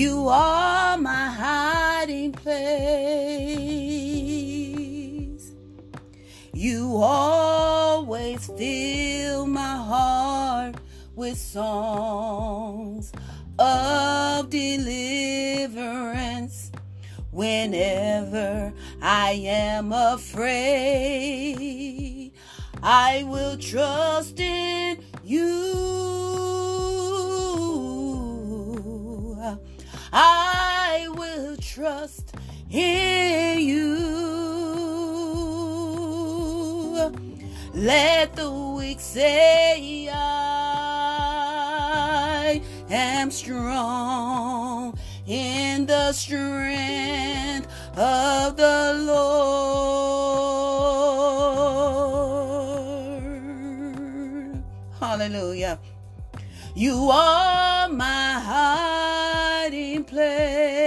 You are my hiding place. You always fill my heart with songs of deliverance whenever I am afraid. I will trust in trust in you. Let the weak say I am strong in the strength of the Lord. Hallelujah. You are my hiding place.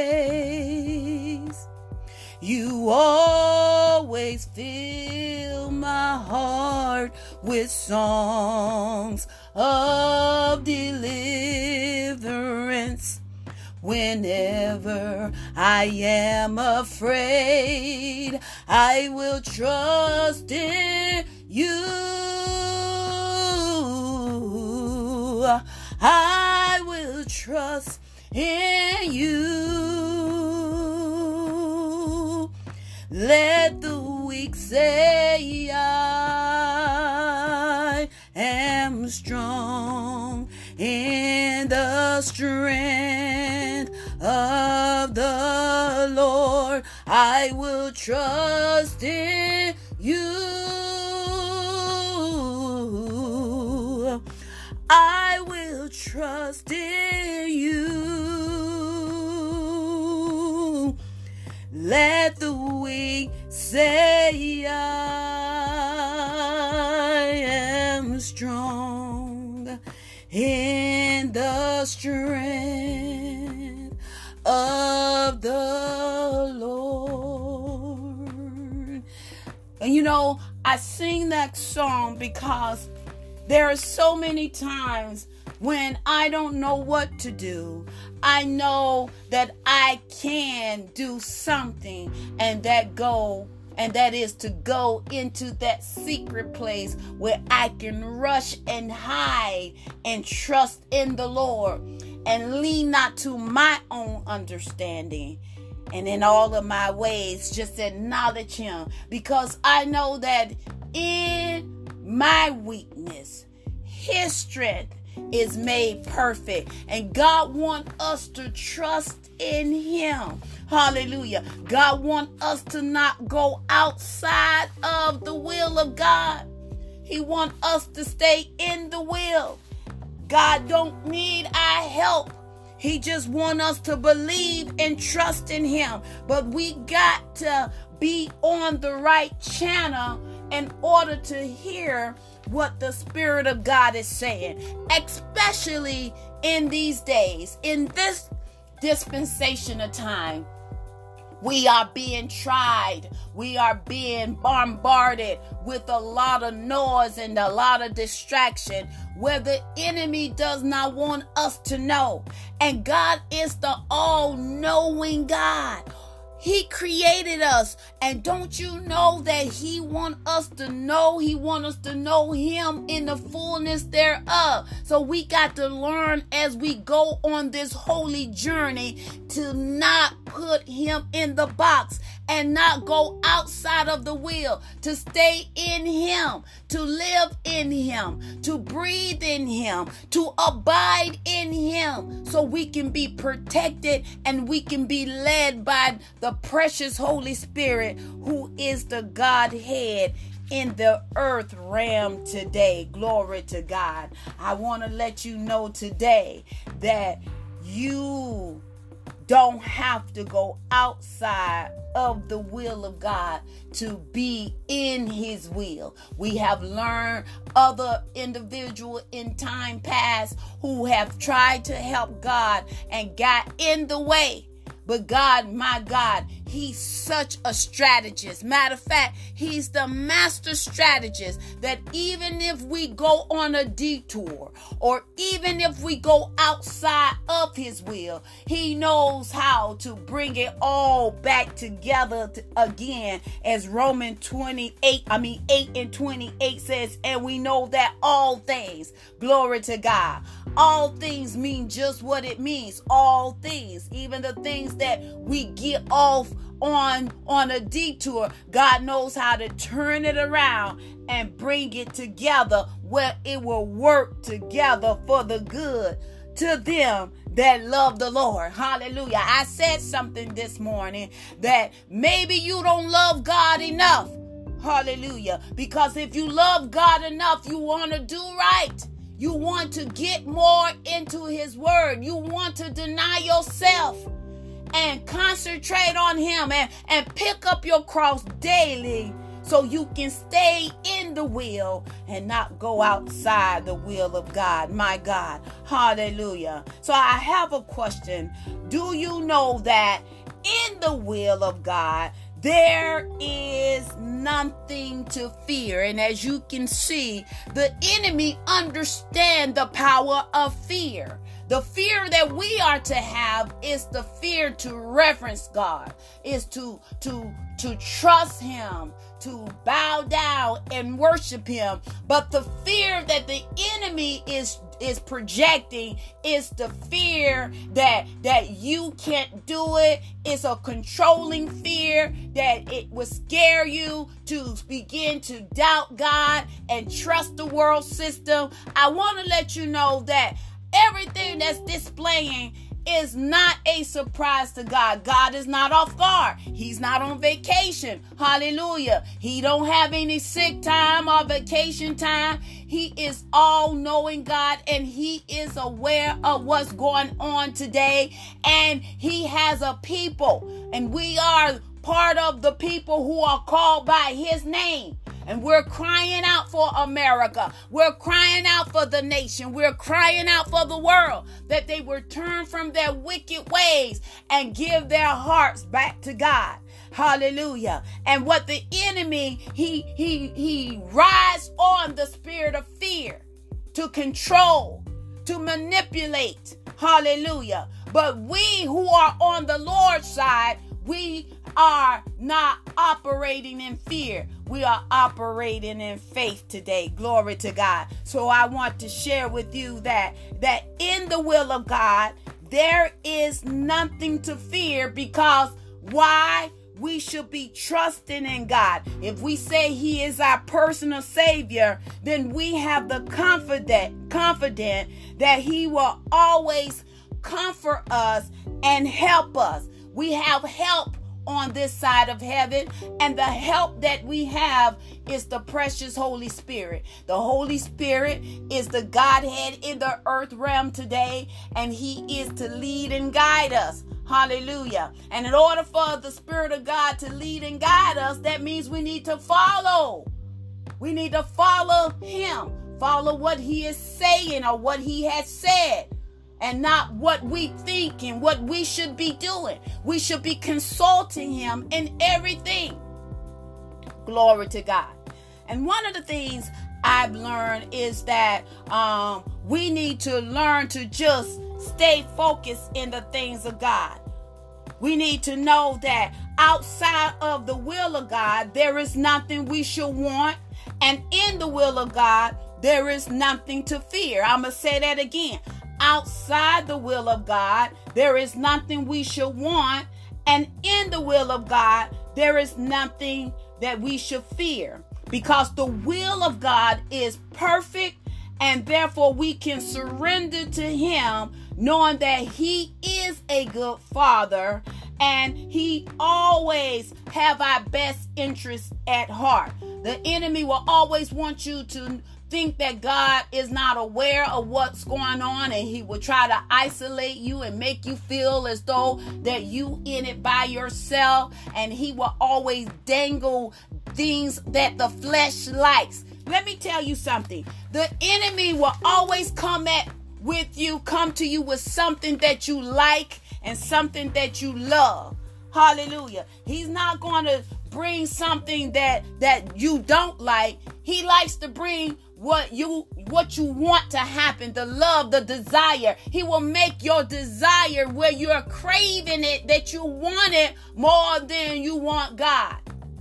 Always fill my heart with songs of deliverance whenever I am afraid. I will trust in you. I will trust in you. Let the weak say I am strong in the strength of the Lord. I will trust in you. I will trust in you. Let say I am strong in the strength of the Lord. And you know, I sing that song because there are so many times when I don't know what to do. I know that I can do something and that go and that is to go into that secret place where I can rush and hide and trust in the Lord and lean not to my own understanding. And in all of my ways, just acknowledge Him because I know that in my weakness, His strength is made perfect. And God wants us to trust in Him. Hallelujah. God wants us to not go outside of the will of God. He wants us to stay in the will. God don't need our help. He just want us to believe and trust in him. But we got to be on the right channel in order to hear what the Spirit of God is saying, especially in these days, in this dispensation of time. We are being tried. We are being bombarded with a lot of noise and a lot of distraction where the enemy does not want us to know. And God is the all knowing God. He created us. And don't you know that he want us to know? He want us to know him in the fullness thereof. So we got to learn as we go on this holy journey to not put him in the box and not go outside of the will, to stay in Him, to live in Him, to breathe in Him, to abide in Him, so we can be protected and we can be led by the precious Holy Spirit, who is the Godhead in the earth realm today. Glory to God. I want to let you know today that you don't have to go outside of the will of God to be in his will. We have learned other individual in time past who have tried to help God and got in the way. But God, my God, he's such a strategist. Matter of fact, he's the master strategist that even if we go on a detour or even if we go outside of his will, he knows how to bring it all back together again as Roman 28, I mean 8 and 28 says, and we know that all things, glory to God, all things mean just what it means. All things, even the things that we get off on on a detour, God knows how to turn it around and bring it together where it will work together for the good to them that love the Lord. Hallelujah. I said something this morning that maybe you don't love God enough. Hallelujah. Because if you love God enough, you want to do right. You want to get more into His Word. You want to deny yourself and concentrate on Him and, and pick up your cross daily so you can stay in the will and not go outside the will of God. My God. Hallelujah. So I have a question. Do you know that in the will of God, there is nothing to fear. And as you can see, the enemy understand the power of fear. The fear that we are to have is the fear to reverence God, is to to to trust him, to bow down and worship him. But the fear that the enemy is is projecting is the fear that that you can't do it. It's a controlling fear that it will scare you to begin to doubt God and trust the world system. I want to let you know that everything that's displaying is not a surprise to God. God is not off guard. He's not on vacation. Hallelujah. He don't have any sick time or vacation time. He is all knowing God and he is aware of what's going on today and he has a people and we are part of the people who are called by his name. And we're crying out for America. We're crying out for the nation. We're crying out for the world that they will turn from their wicked ways and give their hearts back to God. Hallelujah. And what the enemy, he he he rides on the spirit of fear to control, to manipulate. Hallelujah. But we who are on the Lord's side, we are not operating in fear. We are operating in faith today. Glory to God. So I want to share with you that that in the will of God there is nothing to fear because why? We should be trusting in God. If we say He is our personal Savior, then we have the confident, confident that He will always comfort us and help us. We have help on this side of heaven. And the help that we have is the precious Holy Spirit. The Holy Spirit is the Godhead in the earth realm today, and He is to lead and guide us. Hallelujah. And in order for the Spirit of God to lead and guide us, that means we need to follow. We need to follow Him, follow what He is saying or what He has said and not what we think and what we should be doing. We should be consulting Him in everything. Glory to God. And one of the things I've learned is that um, we need to learn to just stay focused in the things of God. We need to know that outside of the will of God, there is nothing we should want. And in the will of God, there is nothing to fear. I'm going to say that again outside the will of God, there is nothing we should want. And in the will of God, there is nothing that we should fear. Because the will of God is perfect and therefore we can surrender to him knowing that he is a good father and he always have our best interests at heart. The enemy will always want you to think that God is not aware of what's going on and he will try to isolate you and make you feel as though that you in it by yourself and he will always dangle things that the flesh likes. Let me tell you something. The enemy will always come at with you, come to you with something that you like and something that you love. Hallelujah. He's not going to bring something that that you don't like. He likes to bring what you what you want to happen, the love, the desire. He will make your desire where you're craving it that you want it more than you want God.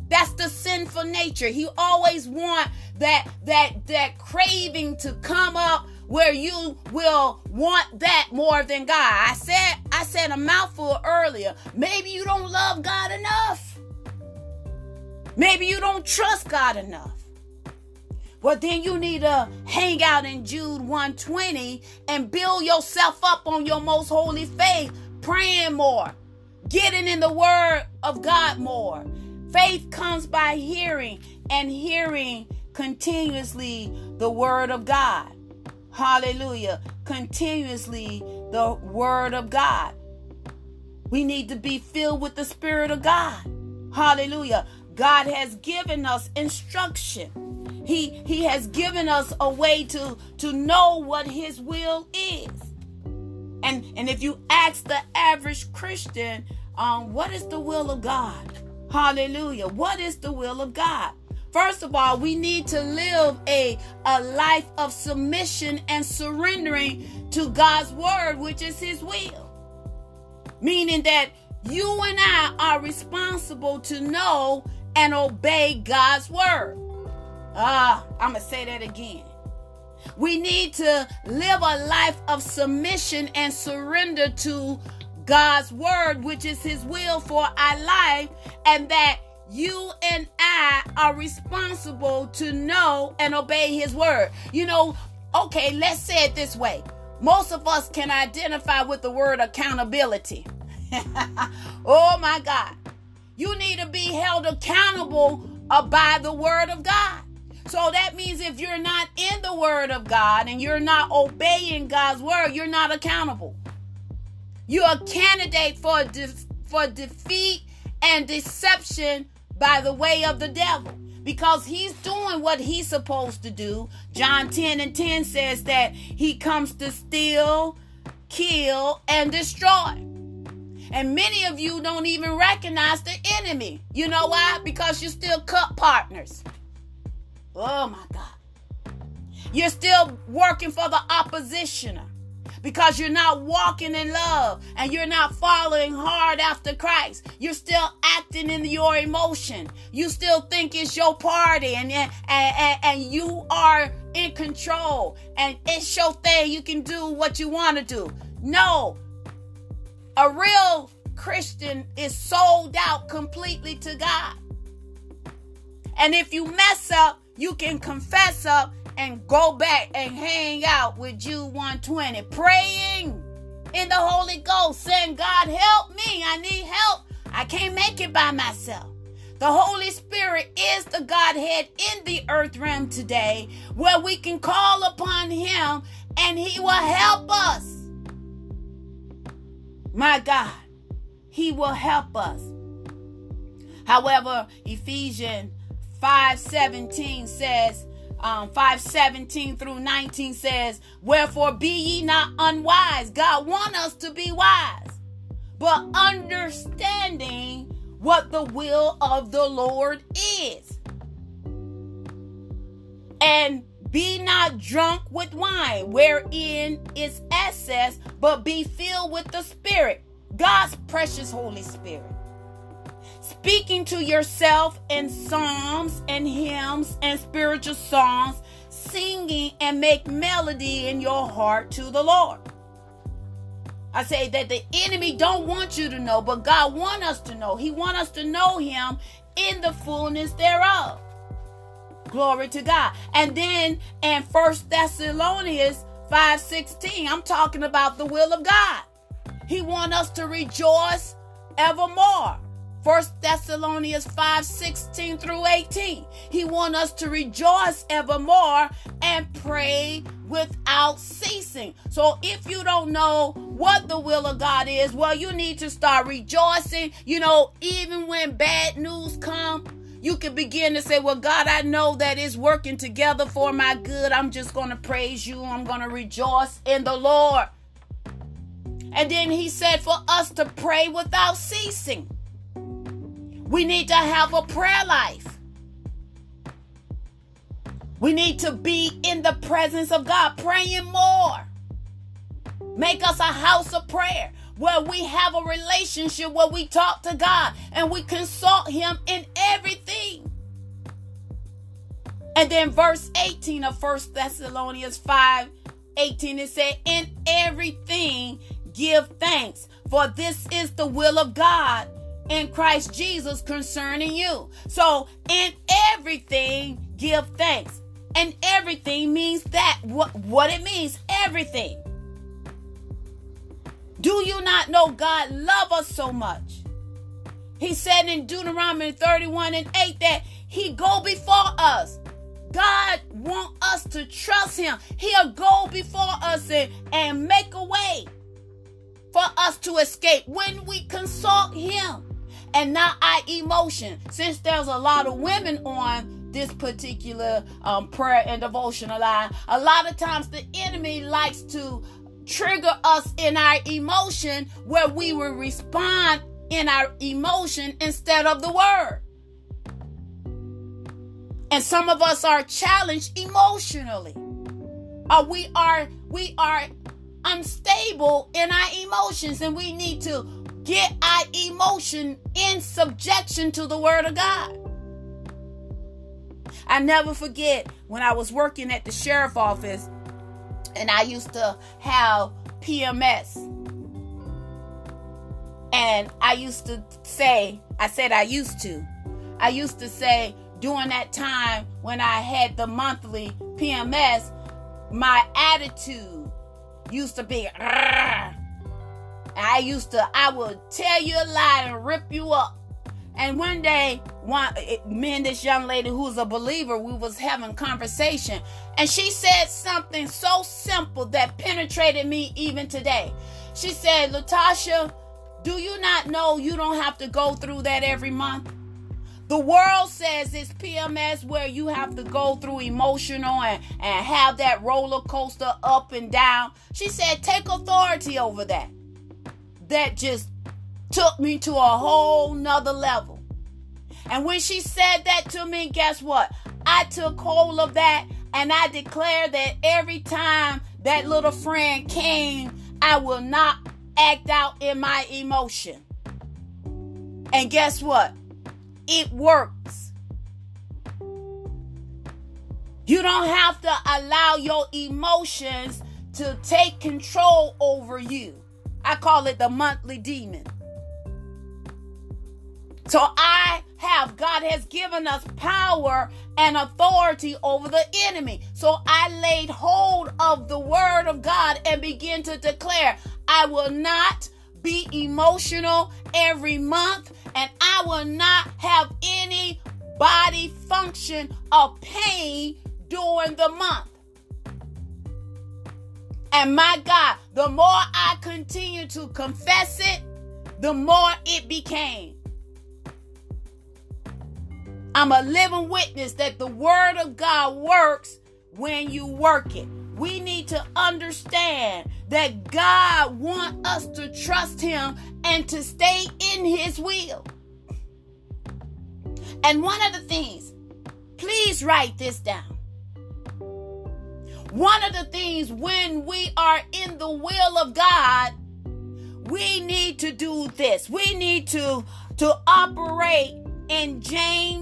That's the sinful nature. He always want that that that craving to come up where you will want that more than God. I said I said a mouthful earlier. Maybe you don't love God enough. Maybe you don't trust God enough. Well, then you need to hang out in Jude 120 and build yourself up on your most holy faith, praying more, getting in the word of God more. Faith comes by hearing, and hearing continuously the word of God. Hallelujah. Continuously the word of God. We need to be filled with the spirit of God. Hallelujah. God has given us instruction. He he has given us a way to to know what his will is. And and if you ask the average Christian, um, what is the will of God? Hallelujah. What is the will of God? First of all, we need to live a, a life of submission and surrendering to God's word, which is his will. Meaning that you and I are responsible to know and obey God's word. Ah, I'm going to say that again. We need to live a life of submission and surrender to God's word, which is his will for our life, and that you and I are responsible to know and obey his word. You know, okay, let's say it this way. Most of us can identify with the word accountability. oh my God. You need to be held accountable by the word of God. So that means if you're not in the word of God and you're not obeying God's word, you're not accountable. You're a candidate for de- for defeat and deception by the way of the devil because he's doing what he's supposed to do. John 10 and 10 says that he comes to steal, kill, and destroy. And many of you don't even recognize the enemy. You know why? Because you're still cut partners. Oh my God. You're still working for the oppositioner because you're not walking in love and you're not following hard after Christ. You're still acting in your emotion. You still think it's your party and, and, and, and you are in control and it's your thing. You can do what you want to do. No. A real Christian is sold out completely to God. And if you mess up, you can confess up and go back and hang out with Jude 120, praying in the Holy Ghost, saying, God, help me. I need help. I can't make it by myself. The Holy Spirit is the Godhead in the earth realm today where we can call upon Him and He will help us. My God, He will help us. However, Ephesians 5:17 says, um, 517 through 19 says, Wherefore be ye not unwise. God want us to be wise, but understanding what the will of the Lord is. And be not drunk with wine, wherein is excess, but be filled with the Spirit, God's precious Holy Spirit speaking to yourself in psalms and hymns and spiritual songs, singing and make melody in your heart to the Lord. I say that the enemy don't want you to know, but God want us to know. He want us to know him in the fullness thereof. Glory to God. And then in First Thessalonians 5:16, I'm talking about the will of God. He want us to rejoice evermore. First Thessalonians 5 16 through 18. He wants us to rejoice evermore and pray without ceasing. So if you don't know what the will of God is, well, you need to start rejoicing. You know, even when bad news come, you can begin to say, Well, God, I know that it's working together for my good. I'm just going to praise you. I'm going to rejoice in the Lord. And then he said for us to pray without ceasing. We need to have a prayer life. We need to be in the presence of God, praying more. Make us a house of prayer where we have a relationship where we talk to God and we consult Him in everything. And then verse 18 of First Thessalonians 5 18, it said, In everything give thanks, for this is the will of God in Christ Jesus concerning you. So, in everything, give thanks. And everything means that. What, what it means, everything. Do you not know God love us so much? He said in Deuteronomy 31 and 8 that he go before us. God want us to trust him. He'll go before us and, and make a way for us to escape when we consult him and not our emotion. Since there's a lot of women on this particular um, prayer and devotional line, a lot of times the enemy likes to trigger us in our emotion where we will respond in our emotion instead of the word. And some of us are challenged emotionally. Or we are we are unstable in our emotions and we need to get our emotion in subjection to the word of God. I never forget when I was working at the sheriff office and I used to have PMS. And I used to say, I said I used to. I used to say during that time when I had the monthly PMS, my attitude used to be, I used to, I would tell you a lie and rip you up. And one day, one me and this young lady who's a believer, we was having conversation, and she said something so simple that penetrated me even today. She said, "Latasha, do you not know you don't have to go through that every month?" The world says it's PMS where you have to go through emotional and, and have that roller coaster up and down. She said, take authority over that. That just took me to a whole nother level. And when she said that to me, guess what? I took hold of that and I declared that every time that little friend came, I will not act out in my emotion. And guess what? It works. You don't have to allow your emotions to take control over you. I call it the monthly demon. So I have, God has given us power and authority over the enemy. So I laid hold of the word of God and began to declare, I will not be emotional every month and I will not have any body function of pain during the month. And my God, the more I continue to confess it, the more it became. I'm a living witness that the word of God works when you work it. We need to understand that God wants us to trust him and to stay in his will. And one of the things, please write this down. One of the things when we are in the will of God, we need to do this. We need to to operate in James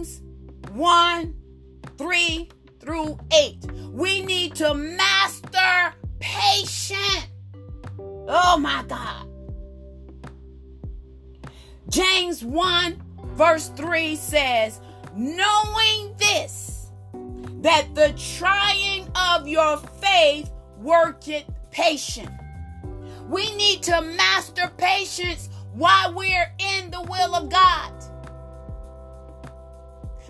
1 3 through 8. We need to master patience. Oh my God. James 1 verse 3 says, Knowing this, that the trying of your faith worketh patience. We need to master patience while we're in the will of God.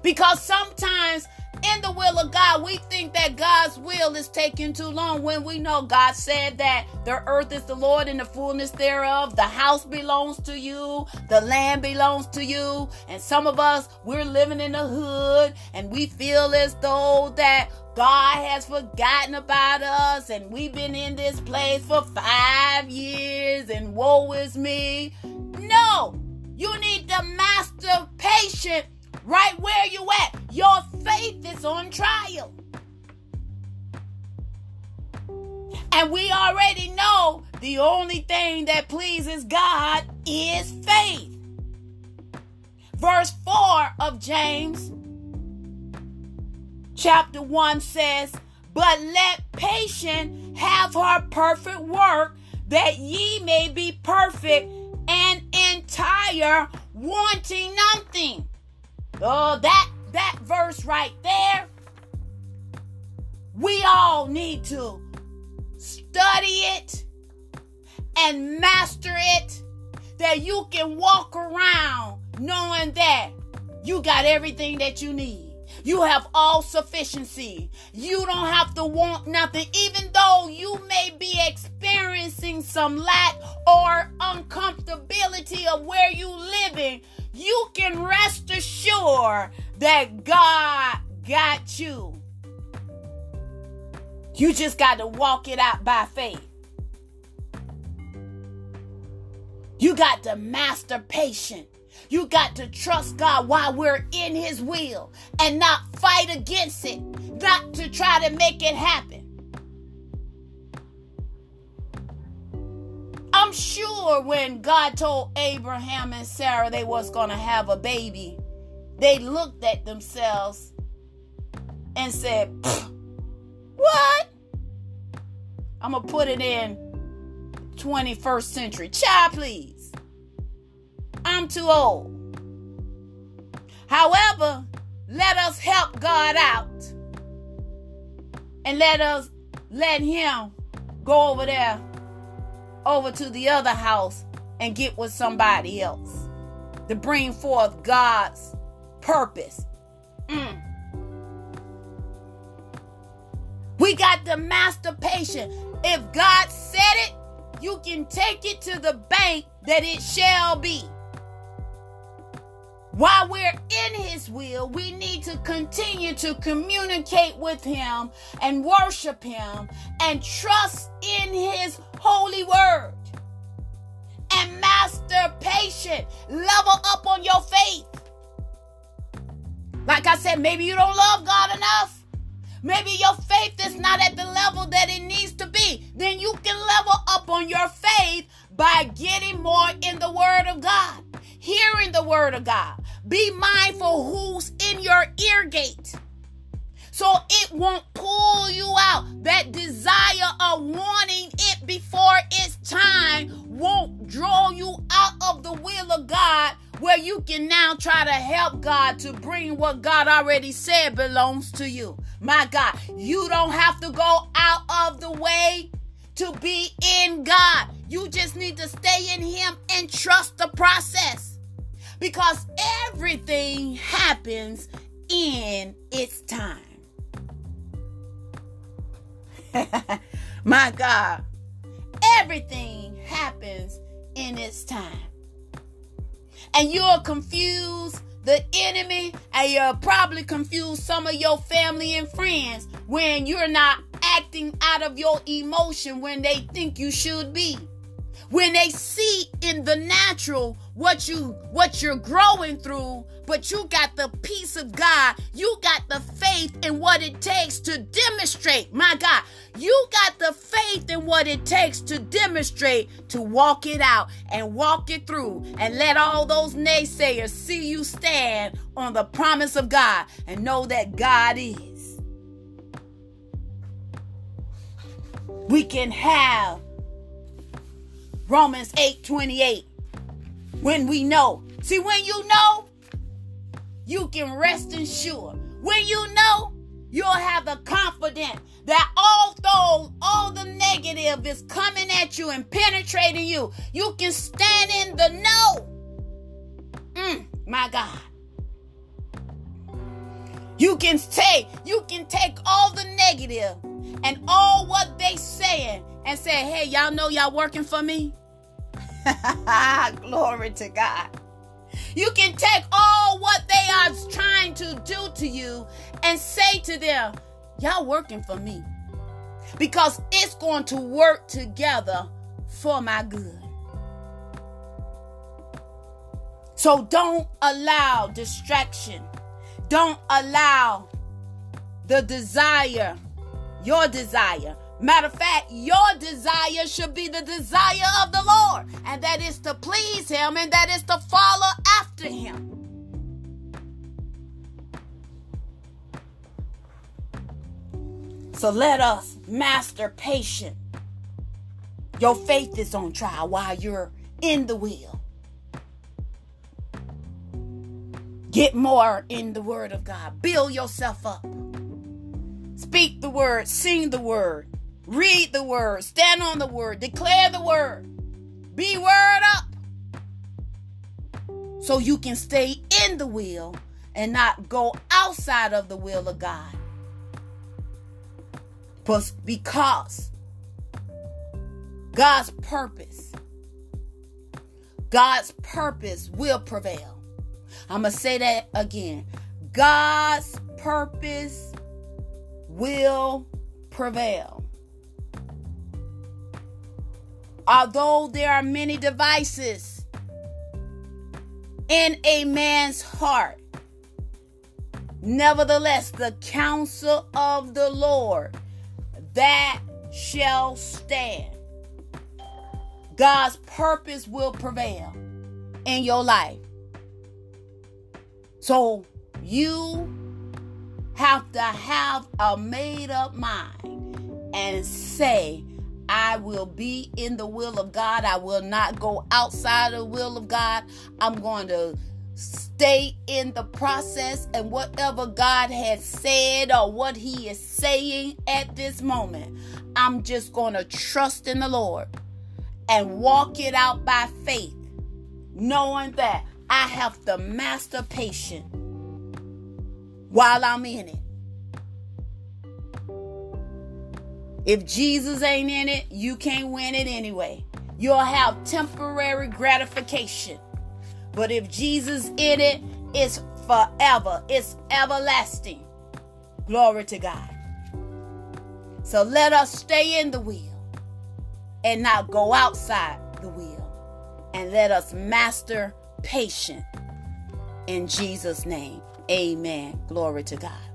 Because sometimes in the will of God, we think that God's will is taking too long when we know God said that the earth is the Lord and the fullness thereof. The house belongs to you, the land belongs to you. And some of us, we're living in the hood and we feel as though that God has forgotten about us and we've been in this place for five years and woe is me. No, You need to master patience right where you at. Your faith is on trial. And we already know the only thing that pleases God is faith. Verse 4 of James chapter 1 says, But let patience have her perfect work, that ye may be perfect and entire, wanting nothing. Oh, that that verse right there. We all need to study it and master it that you can walk around knowing that you got everything that you need. You have all sufficiency. You don't have to want nothing, even though you may be experiencing some lack or uncomfortability of where you living. You can rest assured that God got you. You just got to walk it out by faith. You got to master patience. You got to trust God while we're in His will and not fight against it, not to try to make it happen. I'm sure when God told Abraham and Sarah they was going to have a baby, they looked at themselves and said, What? I'm going to put it in 21st century. Child, please. I'm too old. However, let us help God out and let us let Him go over there, over to the other house and get with somebody else to bring forth God's purpose. Mm. We got the master patient. If God said it, you can take it to the bank that it shall be. While we're in His will, we need to continue to communicate with Him and worship Him and trust in His holy word. And master patient, level up on your faith. Like I said, maybe you don't love God enough. Maybe your faith is not at the level that it needs to be. Then you can level up on your faith by getting more in the Word of God, hearing the Word of God. Be mindful who's in your ear gate. So it won't pull you out. That desire of wanting it before it's time won't draw you out of the will of God where you can now try to help God to bring what God already said belongs to you. My God, you don't have to go out of the way to be in God. You just need to stay in Him and trust the process because everything happens in its time. My God, everything happens in its time. And you're confused the enemy, and you'll probably confuse some of your family and friends when you're not acting out of your emotion when they think you should be. When they see in the natural what you what you're growing through, but you got the peace of God. You got the faith in what it takes to demonstrate. My God, you got the faith in what it takes to demonstrate to walk it out and walk it through and let all those naysayers see you stand on the promise of God and know that God is. We can have Romans 8 28. When we know. See, when you know, you can rest and sure. When you know, you'll have the confidence that although all the negative is coming at you and penetrating you, you can stand in the know. Mm, my God. You can take, you can take all the negative and all what they saying and say, hey, y'all know y'all working for me? Glory to God. You can take all what they are trying to do to you and say to them, Y'all working for me. Because it's going to work together for my good. So don't allow distraction. Don't allow the desire, your desire. Matter of fact, your desire should be the desire of the Lord, and that is to please Him and that is to follow after Him. So let us master patience. Your faith is on trial while you're in the will. Get more in the Word of God. Build yourself up. Speak the Word, sing the Word, read the Word, stand on the Word, declare the Word. Be Word up. So you can stay in the will and not go outside of the will of God. But Because God's purpose, God's purpose will prevail. I'm going to say that again. God's purpose will prevail. Although there are many devices in a man's heart, nevertheless, the counsel of the Lord that shall stand. God's purpose will prevail in your life. So you have to have a made up mind and say, I will be in the will of God. I will not go outside the will of God. I'm going to stay in the process and whatever God has said or what He is saying at this moment. I'm just going to trust in the Lord and walk it out by faith, knowing that I have to master patience while I'm in it. If Jesus ain't in it, you can't win it anyway. You'll have temporary gratification. But if Jesus in it, it's forever. It's everlasting. Glory to God. So let us stay in the wheel and not go outside the wheel. And let us master patience in Jesus' name. Amen. Glory to God.